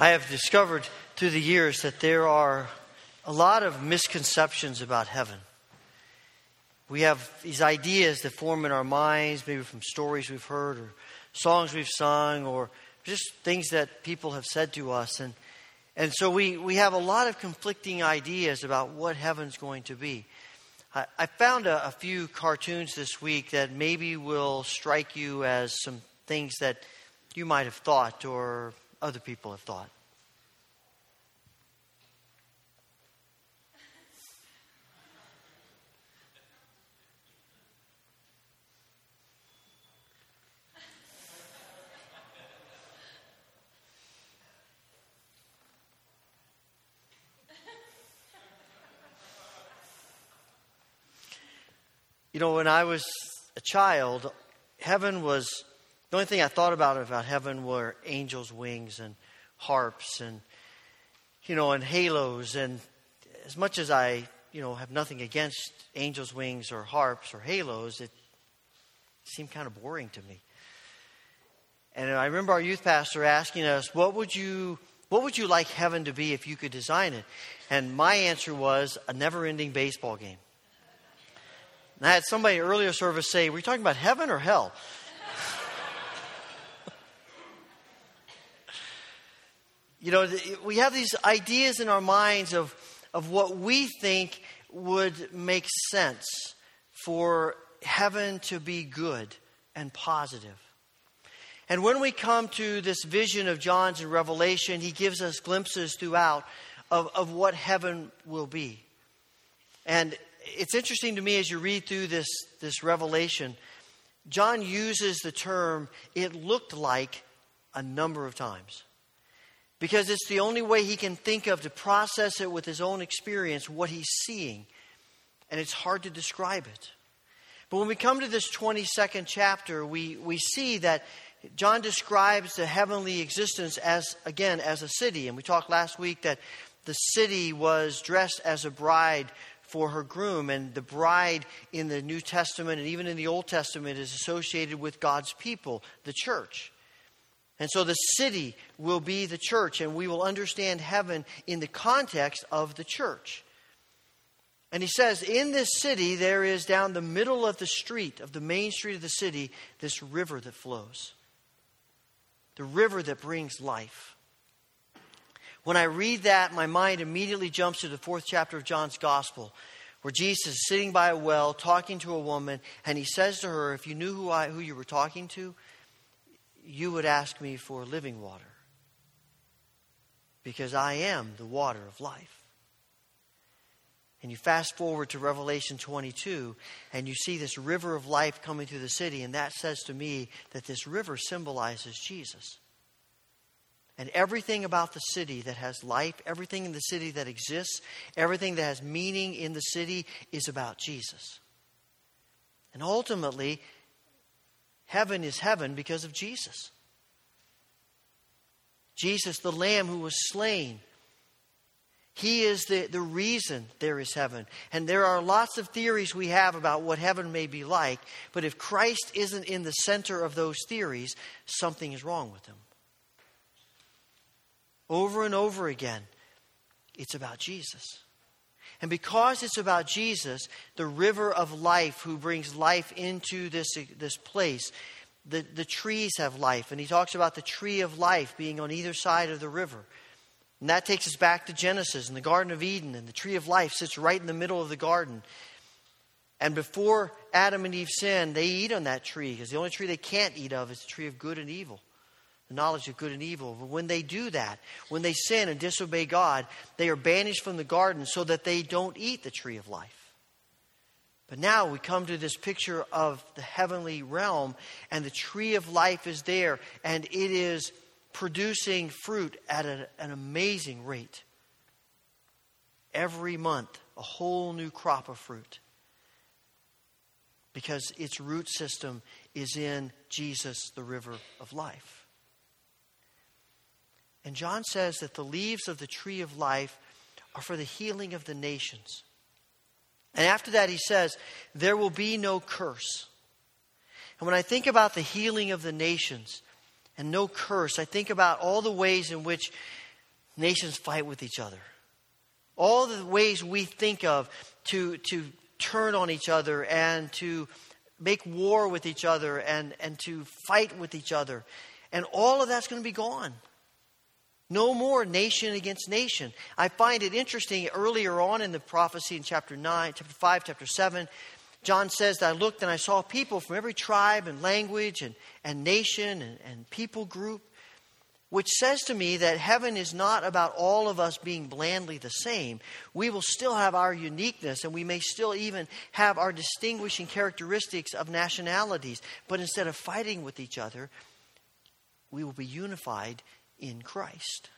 I have discovered through the years that there are a lot of misconceptions about heaven. We have these ideas that form in our minds, maybe from stories we've heard or songs we've sung or just things that people have said to us. And, and so we, we have a lot of conflicting ideas about what heaven's going to be. I, I found a, a few cartoons this week that maybe will strike you as some things that you might have thought or other people have thought. You know, when I was a child, heaven was the only thing I thought about about heaven were angels' wings and harps and you know and halos and as much as I you know have nothing against angels' wings or harps or halos, it seemed kind of boring to me. And I remember our youth pastor asking us, "What would you what would you like heaven to be if you could design it?" And my answer was a never-ending baseball game. And I had somebody earlier service say, "Were you talking about heaven or hell?" You know, we have these ideas in our minds of, of what we think would make sense for heaven to be good and positive. And when we come to this vision of John's in Revelation, he gives us glimpses throughout of, of what heaven will be. And it's interesting to me as you read through this, this revelation, John uses the term, it looked like, a number of times because it's the only way he can think of to process it with his own experience, what he's seeing. And it's hard to describe it. But when we come to this 22nd chapter, we, we see that John describes the heavenly existence as, again, as a city. And we talked last week that the city was dressed as a bride for her groom. And the bride in the New Testament and even in the Old Testament is associated with God's people, the church. And so the city will be the church, and we will understand heaven in the context of the church. And he says, In this city, there is down the middle of the street, of the main street of the city, this river that flows. The river that brings life. When I read that, my mind immediately jumps to the fourth chapter of John's Gospel, where Jesus is sitting by a well talking to a woman, and he says to her, If you knew who, I, who you were talking to, you would ask me for living water because I am the water of life. And you fast forward to Revelation 22, and you see this river of life coming through the city, and that says to me that this river symbolizes Jesus. And everything about the city that has life, everything in the city that exists, everything that has meaning in the city is about Jesus. And ultimately, Heaven is heaven because of Jesus. Jesus, the Lamb who was slain. He is the, the reason there is heaven. And there are lots of theories we have about what heaven may be like, but if Christ isn't in the center of those theories, something is wrong with them. Over and over again, it's about Jesus. And because it's about Jesus, the river of life who brings life into this, this place, the, the trees have life. And he talks about the tree of life being on either side of the river. And that takes us back to Genesis and the Garden of Eden. And the tree of life sits right in the middle of the garden. And before Adam and Eve sin, they eat on that tree because the only tree they can't eat of is the tree of good and evil the knowledge of good and evil. But when they do that, when they sin and disobey God, they are banished from the garden so that they don't eat the tree of life. But now we come to this picture of the heavenly realm, and the tree of life is there, and it is producing fruit at an, an amazing rate. Every month, a whole new crop of fruit. Because its root system is in Jesus, the river of life. And John says that the leaves of the tree of life are for the healing of the nations. And after that, he says, there will be no curse. And when I think about the healing of the nations and no curse, I think about all the ways in which nations fight with each other. All the ways we think of to, to turn on each other and to make war with each other and, and to fight with each other. And all of that's going to be gone. No more nation against nation. I find it interesting earlier on in the prophecy in chapter 9, chapter 5, chapter 7, John says that I looked and I saw people from every tribe and language and, and nation and, and people group, which says to me that heaven is not about all of us being blandly the same. We will still have our uniqueness and we may still even have our distinguishing characteristics of nationalities. But instead of fighting with each other, we will be unified in Christ.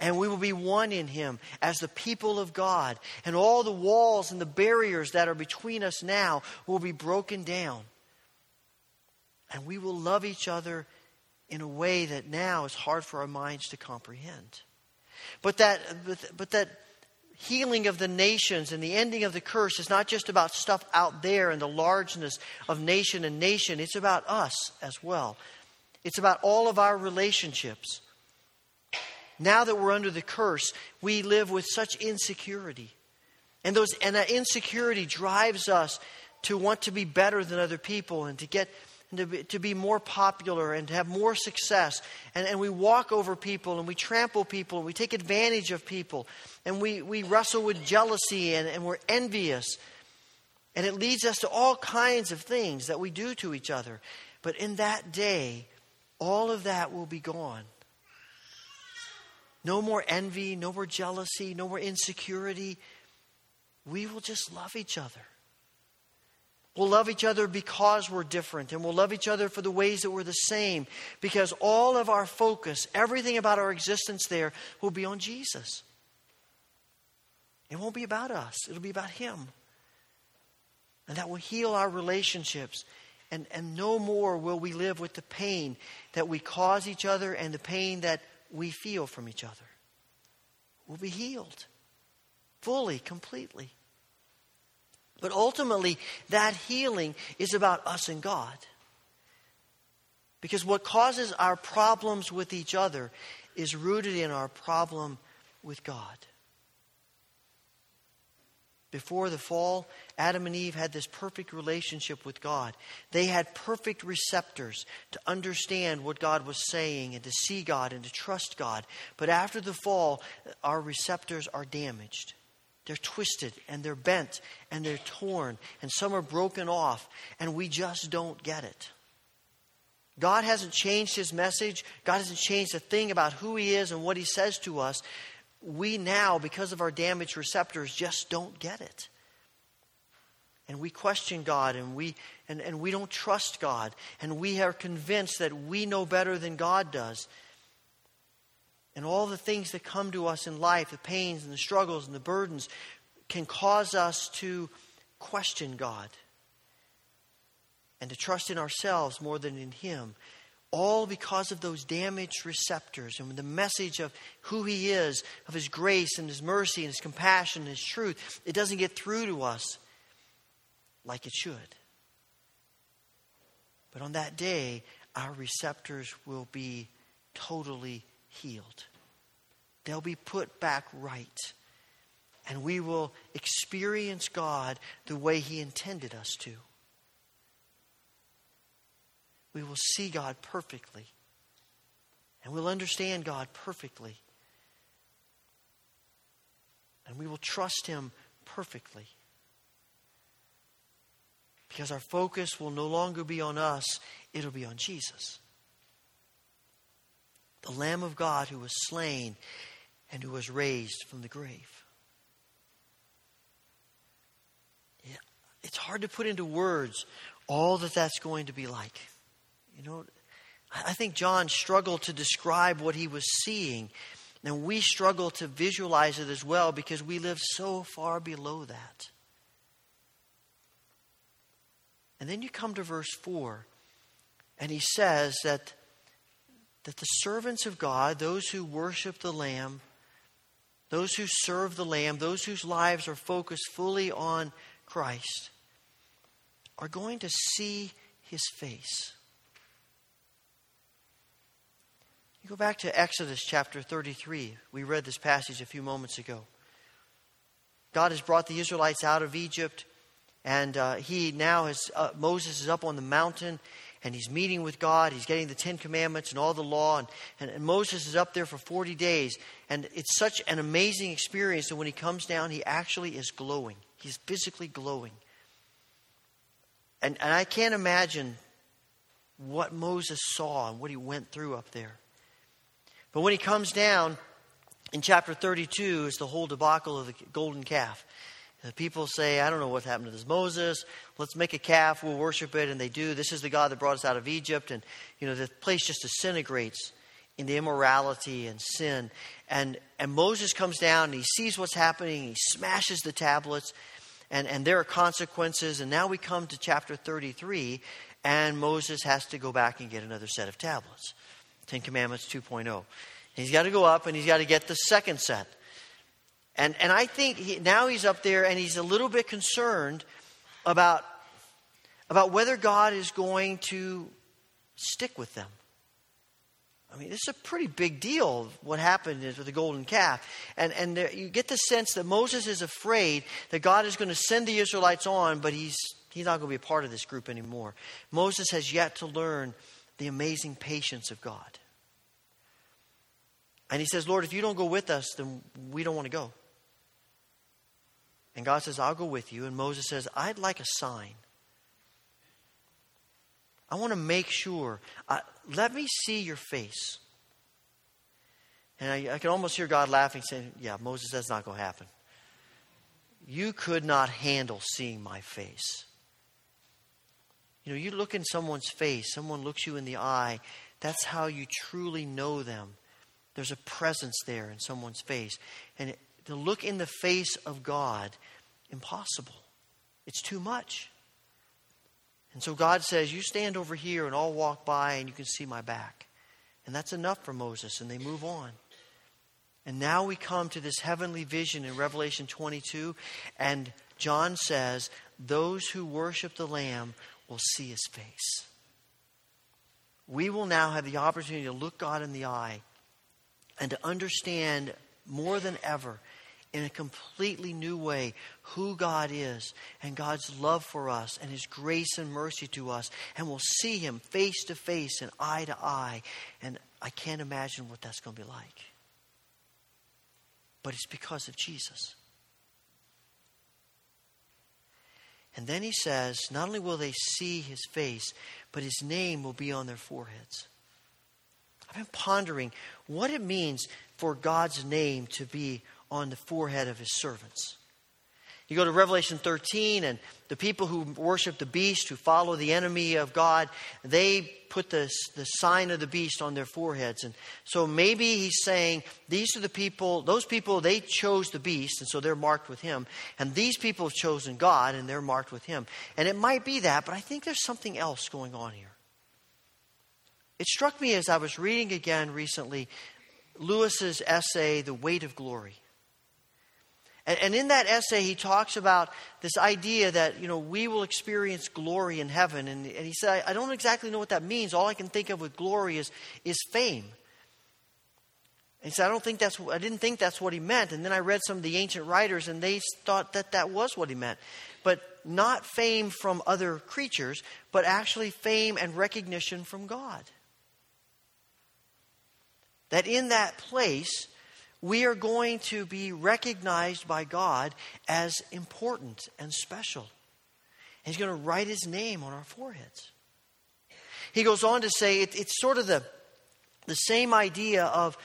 And we will be one in Him as the people of God. And all the walls and the barriers that are between us now will be broken down. And we will love each other in a way that now is hard for our minds to comprehend. But that, but, but that healing of the nations and the ending of the curse is not just about stuff out there and the largeness of nation and nation, it's about us as well. It's about all of our relationships. Now that we're under the curse, we live with such insecurity. And, those, and that insecurity drives us to want to be better than other people and to get and to be, to be more popular and to have more success. And, and we walk over people and we trample people and we take advantage of people and we, we wrestle with jealousy and, and we're envious. And it leads us to all kinds of things that we do to each other. But in that day, all of that will be gone. No more envy, no more jealousy, no more insecurity. We will just love each other. We'll love each other because we're different, and we'll love each other for the ways that we're the same, because all of our focus, everything about our existence there, will be on Jesus. It won't be about us, it'll be about Him. And that will heal our relationships and, and no more will we live with the pain that we cause each other and the pain that we feel from each other. We'll be healed fully, completely. But ultimately, that healing is about us and God. Because what causes our problems with each other is rooted in our problem with God. Before the fall, Adam and Eve had this perfect relationship with God. They had perfect receptors to understand what God was saying and to see God and to trust God. But after the fall, our receptors are damaged. They're twisted and they're bent and they're torn and some are broken off and we just don't get it. God hasn't changed his message. God hasn't changed a thing about who he is and what he says to us we now, because of our damaged receptors, just don't get it. And we question God and we, and, and we don't trust God. And we are convinced that we know better than God does. And all the things that come to us in life, the pains and the struggles and the burdens, can cause us to question God and to trust in ourselves more than in Him all because of those damaged receptors and the message of who He is, of His grace and His mercy and His compassion and His truth. It doesn't get through to us like it should. But on that day, our receptors will be totally healed. They'll be put back right. And we will experience God the way He intended us to we will see God perfectly. And we'll understand God perfectly. And we will trust Him perfectly. Because our focus will no longer be on us, it'll be on Jesus. The Lamb of God who was slain and who was raised from the grave. It's hard to put into words all that that's going to be like. You know, I think John struggled to describe what he was seeing. And we struggle to visualize it as well because we live so far below that. And then you come to verse 4, and he says that, that the servants of God, those who worship the Lamb, those who serve the Lamb, those whose lives are focused fully on Christ, are going to see his face. You go back to Exodus chapter 33. We read this passage a few moments ago. God has brought the Israelites out of Egypt, and uh, he now has, uh, Moses is up on the mountain, and he's meeting with God. He's getting the Ten Commandments and all the law, and, and, and Moses is up there for 40 days. And it's such an amazing experience that when he comes down, he actually is glowing. He's physically glowing. And, and I can't imagine what Moses saw and what he went through up there. But when he comes down in chapter 32 is the whole debacle of the golden calf. The people say, I don't know what happened to this Moses. Let's make a calf. We'll worship it. And they do. This is the God that brought us out of Egypt. And, you know, the place just disintegrates in the immorality and sin. And, and Moses comes down and he sees what's happening. He smashes the tablets. And, and there are consequences. And now we come to chapter 33. And Moses has to go back and get another set of tablets. Ten Commandments 2.0. He's got to go up and he's got to get the second set. And, and I think he, now he's up there and he's a little bit concerned about, about whether God is going to stick with them. I mean, this is a pretty big deal, what happened with the golden calf. And, and there, you get the sense that Moses is afraid that God is going to send the Israelites on, but he's, he's not going to be a part of this group anymore. Moses has yet to learn the amazing patience of God. And he says, Lord, if you don't go with us, then we don't want to go. And God says, I'll go with you. And Moses says, I'd like a sign. I want to make sure. Uh, let me see your face. And I, I can almost hear God laughing, saying, Yeah, Moses, that's not going to happen. You could not handle seeing my face. You know, you look in someone's face, someone looks you in the eye, that's how you truly know them. There's a presence there in someone's face. And to look in the face of God, impossible. It's too much. And so God says, You stand over here and I'll walk by and you can see my back. And that's enough for Moses. And they move on. And now we come to this heavenly vision in Revelation 22. And John says, Those who worship the Lamb will see his face. We will now have the opportunity to look God in the eye and to understand more than ever in a completely new way who God is and God's love for us and His grace and mercy to us. And we'll see Him face to face and eye to eye. And I can't imagine what that's going to be like. But it's because of Jesus. And then he says, not only will they see his face, but his name will be on their foreheads. I've been pondering what it means for God's name to be on the forehead of his servants. You go to Revelation 13, and the people who worship the beast, who follow the enemy of God, they put the, the sign of the beast on their foreheads. And so maybe he's saying, these are the people, those people, they chose the beast, and so they're marked with him. And these people have chosen God, and they're marked with him. And it might be that, but I think there's something else going on here. It struck me as I was reading again recently Lewis's essay, The Weight of Glory. And, and in that essay, he talks about this idea that, you know, we will experience glory in heaven. And, and he said, I, don't exactly know what that means. All I can think of with glory is, is fame. And he said, I don't think that's, I didn't think that's what he meant. And then I read some of the ancient writers, and they thought that that was what he meant. But not fame from other creatures, but actually fame and recognition from God. That in that place, we are going to be recognized by God as important and special. He's going to write His name on our foreheads. He goes on to say it, it's sort of the, the same idea of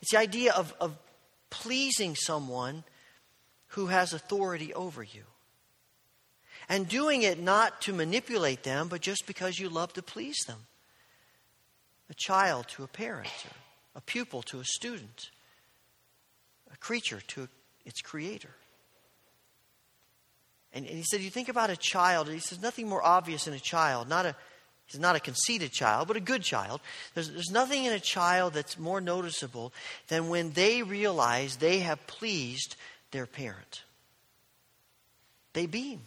it's the idea of, of pleasing someone who has authority over you. And doing it not to manipulate them, but just because you love to please them. A child to a parent, a pupil to a student creature to its creator. And, and he said, You think about a child, he says, nothing more obvious than a child, not a He's not a conceited child, but a good child. There's, there's nothing in a child that's more noticeable than when they realize they have pleased their parent. They beam.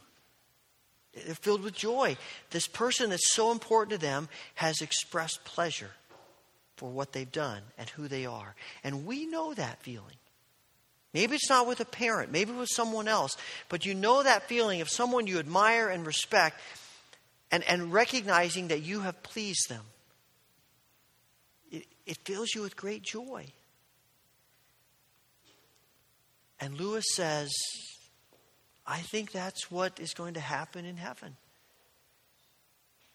They're filled with joy. This person that's so important to them has expressed pleasure. for what they've done and who they are. And we know that feeling. Maybe it's not with a parent, maybe with someone else, but you know that feeling of someone you admire and respect and, and recognizing that you have pleased them. It, it fills you with great joy. And Lewis says, I think that's what is going to happen in heaven.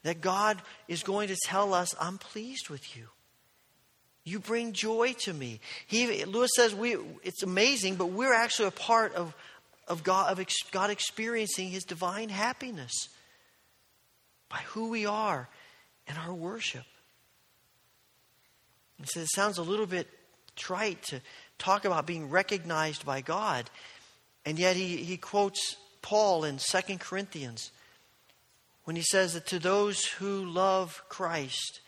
That God is going to tell us, I'm pleased with you. You bring joy to me. He, Lewis says we, it's amazing, but we're actually a part of, of, God, of ex, God experiencing his divine happiness by who we are and our worship. He says it sounds a little bit trite to talk about being recognized by God. And yet he, he quotes Paul in 2 Corinthians when he says that to those who love Christ,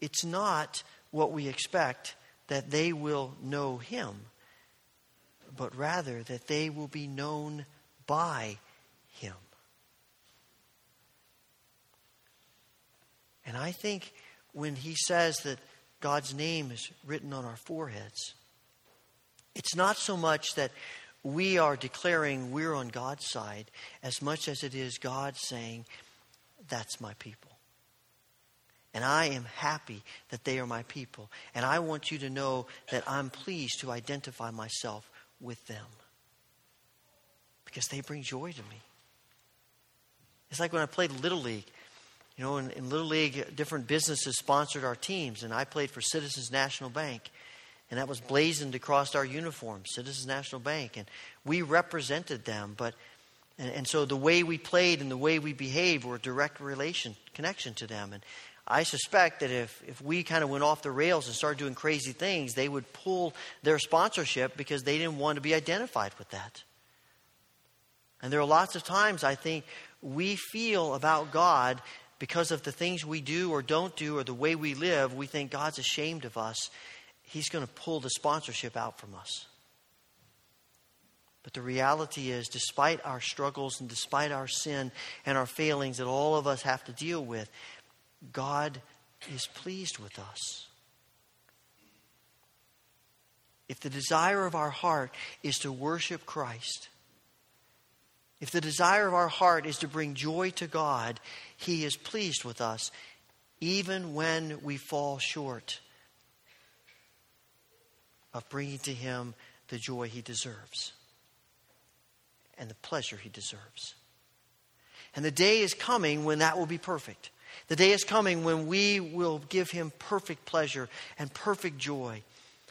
it's not what we expect that they will know him, but rather that they will be known by him. And I think when he says that God's name is written on our foreheads, it's not so much that we are declaring we're on God's side as much as it is God saying, That's my people. And I am happy that they are my people. And I want you to know that I'm pleased to identify myself with them because they bring joy to me. It's like when I played Little League. You know, in, in Little League, different businesses sponsored our teams, and I played for Citizens National Bank. And that was blazoned across our uniform, Citizens National Bank. And we represented them, but and, and, so the way we played and the way we behaved were a direct relation connection to them. And I suspect that if, if we kind of went off the rails and started doing crazy things, they would pull their sponsorship because they didn't want to be identified with that. And there are lots of times I think we feel about God because of the things we do or don't do or the way we live, we think God's ashamed of us. He's going to pull the sponsorship out from us. But the reality is, despite our struggles and despite our sin and our failings that all of us have to deal with, God is pleased with us. If the desire of our heart is to worship Christ, if the desire of our heart is to bring joy to God, He is pleased with us, even when we fall short of bringing to Him the joy He deserves and the pleasure He deserves. And the day is coming when that will be perfect. The day is coming when we will give Him perfect pleasure and perfect joy.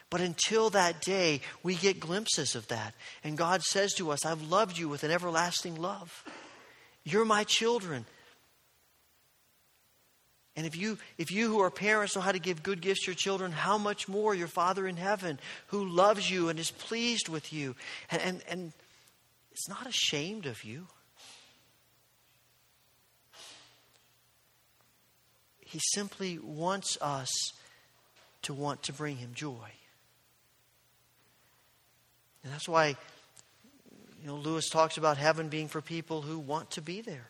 But until that day, we get glimpses of that. And God says to us, I've loved you with an everlasting love. You're my children. And if you, if you who are parents know how to give good gifts to your children, how much more your Father in heaven, who loves you and is pleased with you and, and, and is not ashamed of you. He simply wants us to want to bring him joy. And that's why, you know, Lewis talks about heaven being for people who want to be there.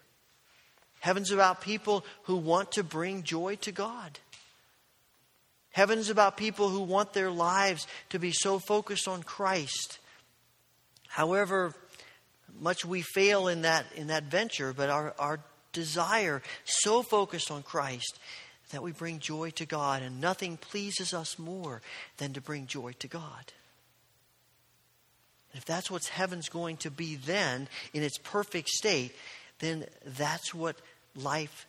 Heaven's about people who want to bring joy to God. Heaven's about people who want their lives to be so focused on Christ. However much we fail in that, in that venture, but our, our desire so focused on Christ that we bring joy to God, and nothing pleases us more than to bring joy to God. And if that's what heaven's going to be then, in its perfect state, then that's what life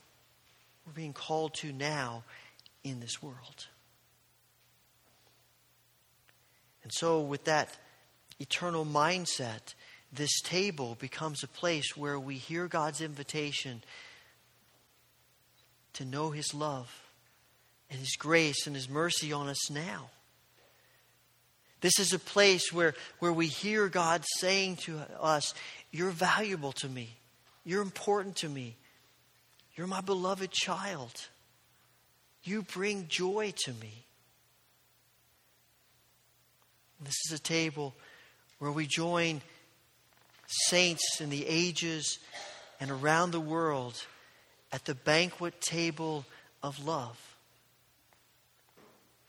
we're being called to now in this world. And so, with that eternal mindset, this table becomes a place where we hear God's invitation to know His love and His grace and His mercy on us now. This is a place where, where we hear God saying to us, You're valuable to me. You're important to me. You're my beloved child. You bring joy to me. This is a table where we join saints in the ages and around the world at the banquet table of love.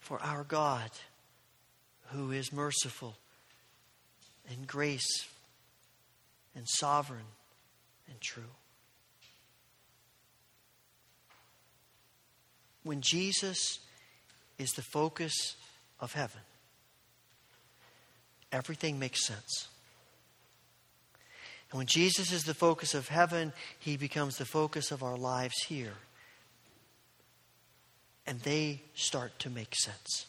for our God, who is merciful and grace and sovereign and true. When Jesus is the focus of heaven, everything makes sense. And when Jesus is the focus of heaven, he becomes the focus of our lives here. And they start to make sense.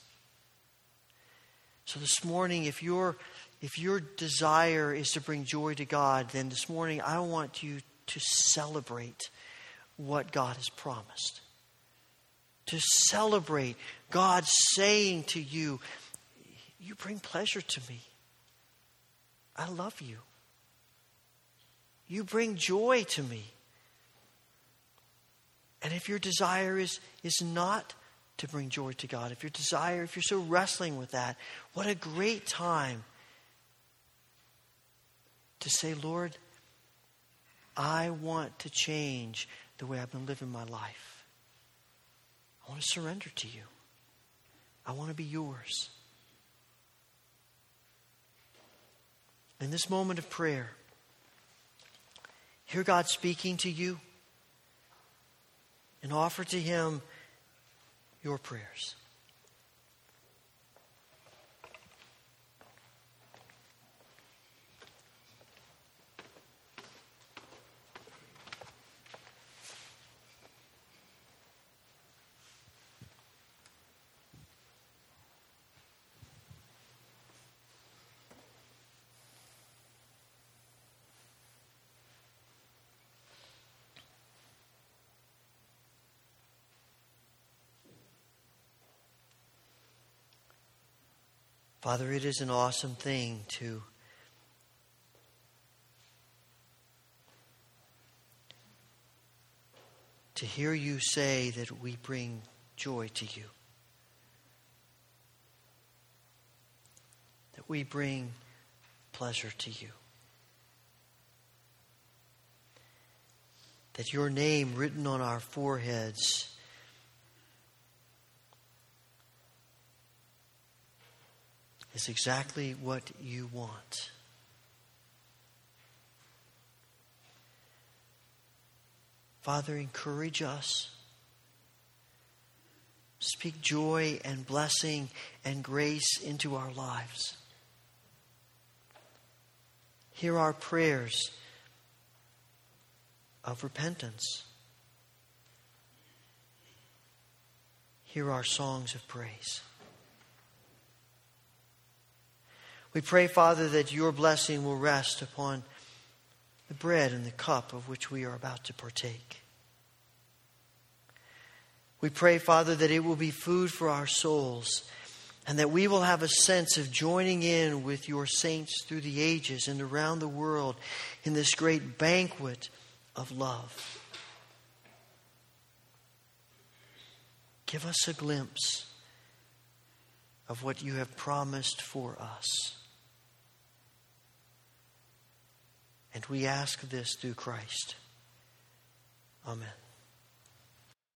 So this morning, if your if your desire is to bring joy to God, then this morning I want you to celebrate what God has promised. To celebrate God saying to you, You bring pleasure to me. I love you. You bring joy to me. And if your desire is, is not to bring joy to God, if your desire, if you're so wrestling with that, what a great time to say, Lord, I want to change the way I've been living my life. I want to surrender to you. I want to be yours. In this moment of prayer, Hear God speaking to you and offer to Him your prayers. Father, it is an awesome thing to to hear you say that we bring joy to you. That we bring pleasure to you. That your name written on our foreheads is exactly what you want. Father, encourage us. Speak joy and blessing and grace into our lives. Hear our prayers of repentance. Hear our songs of praise. We pray, Father, that your blessing will rest upon the bread and the cup of which we are about to partake. We pray, Father, that it will be food for our souls and that we will have a sense of joining in with your saints through the ages and around the world in this great banquet of love. Give us a glimpse of what you have promised for us. And we ask this through Christ. Amen.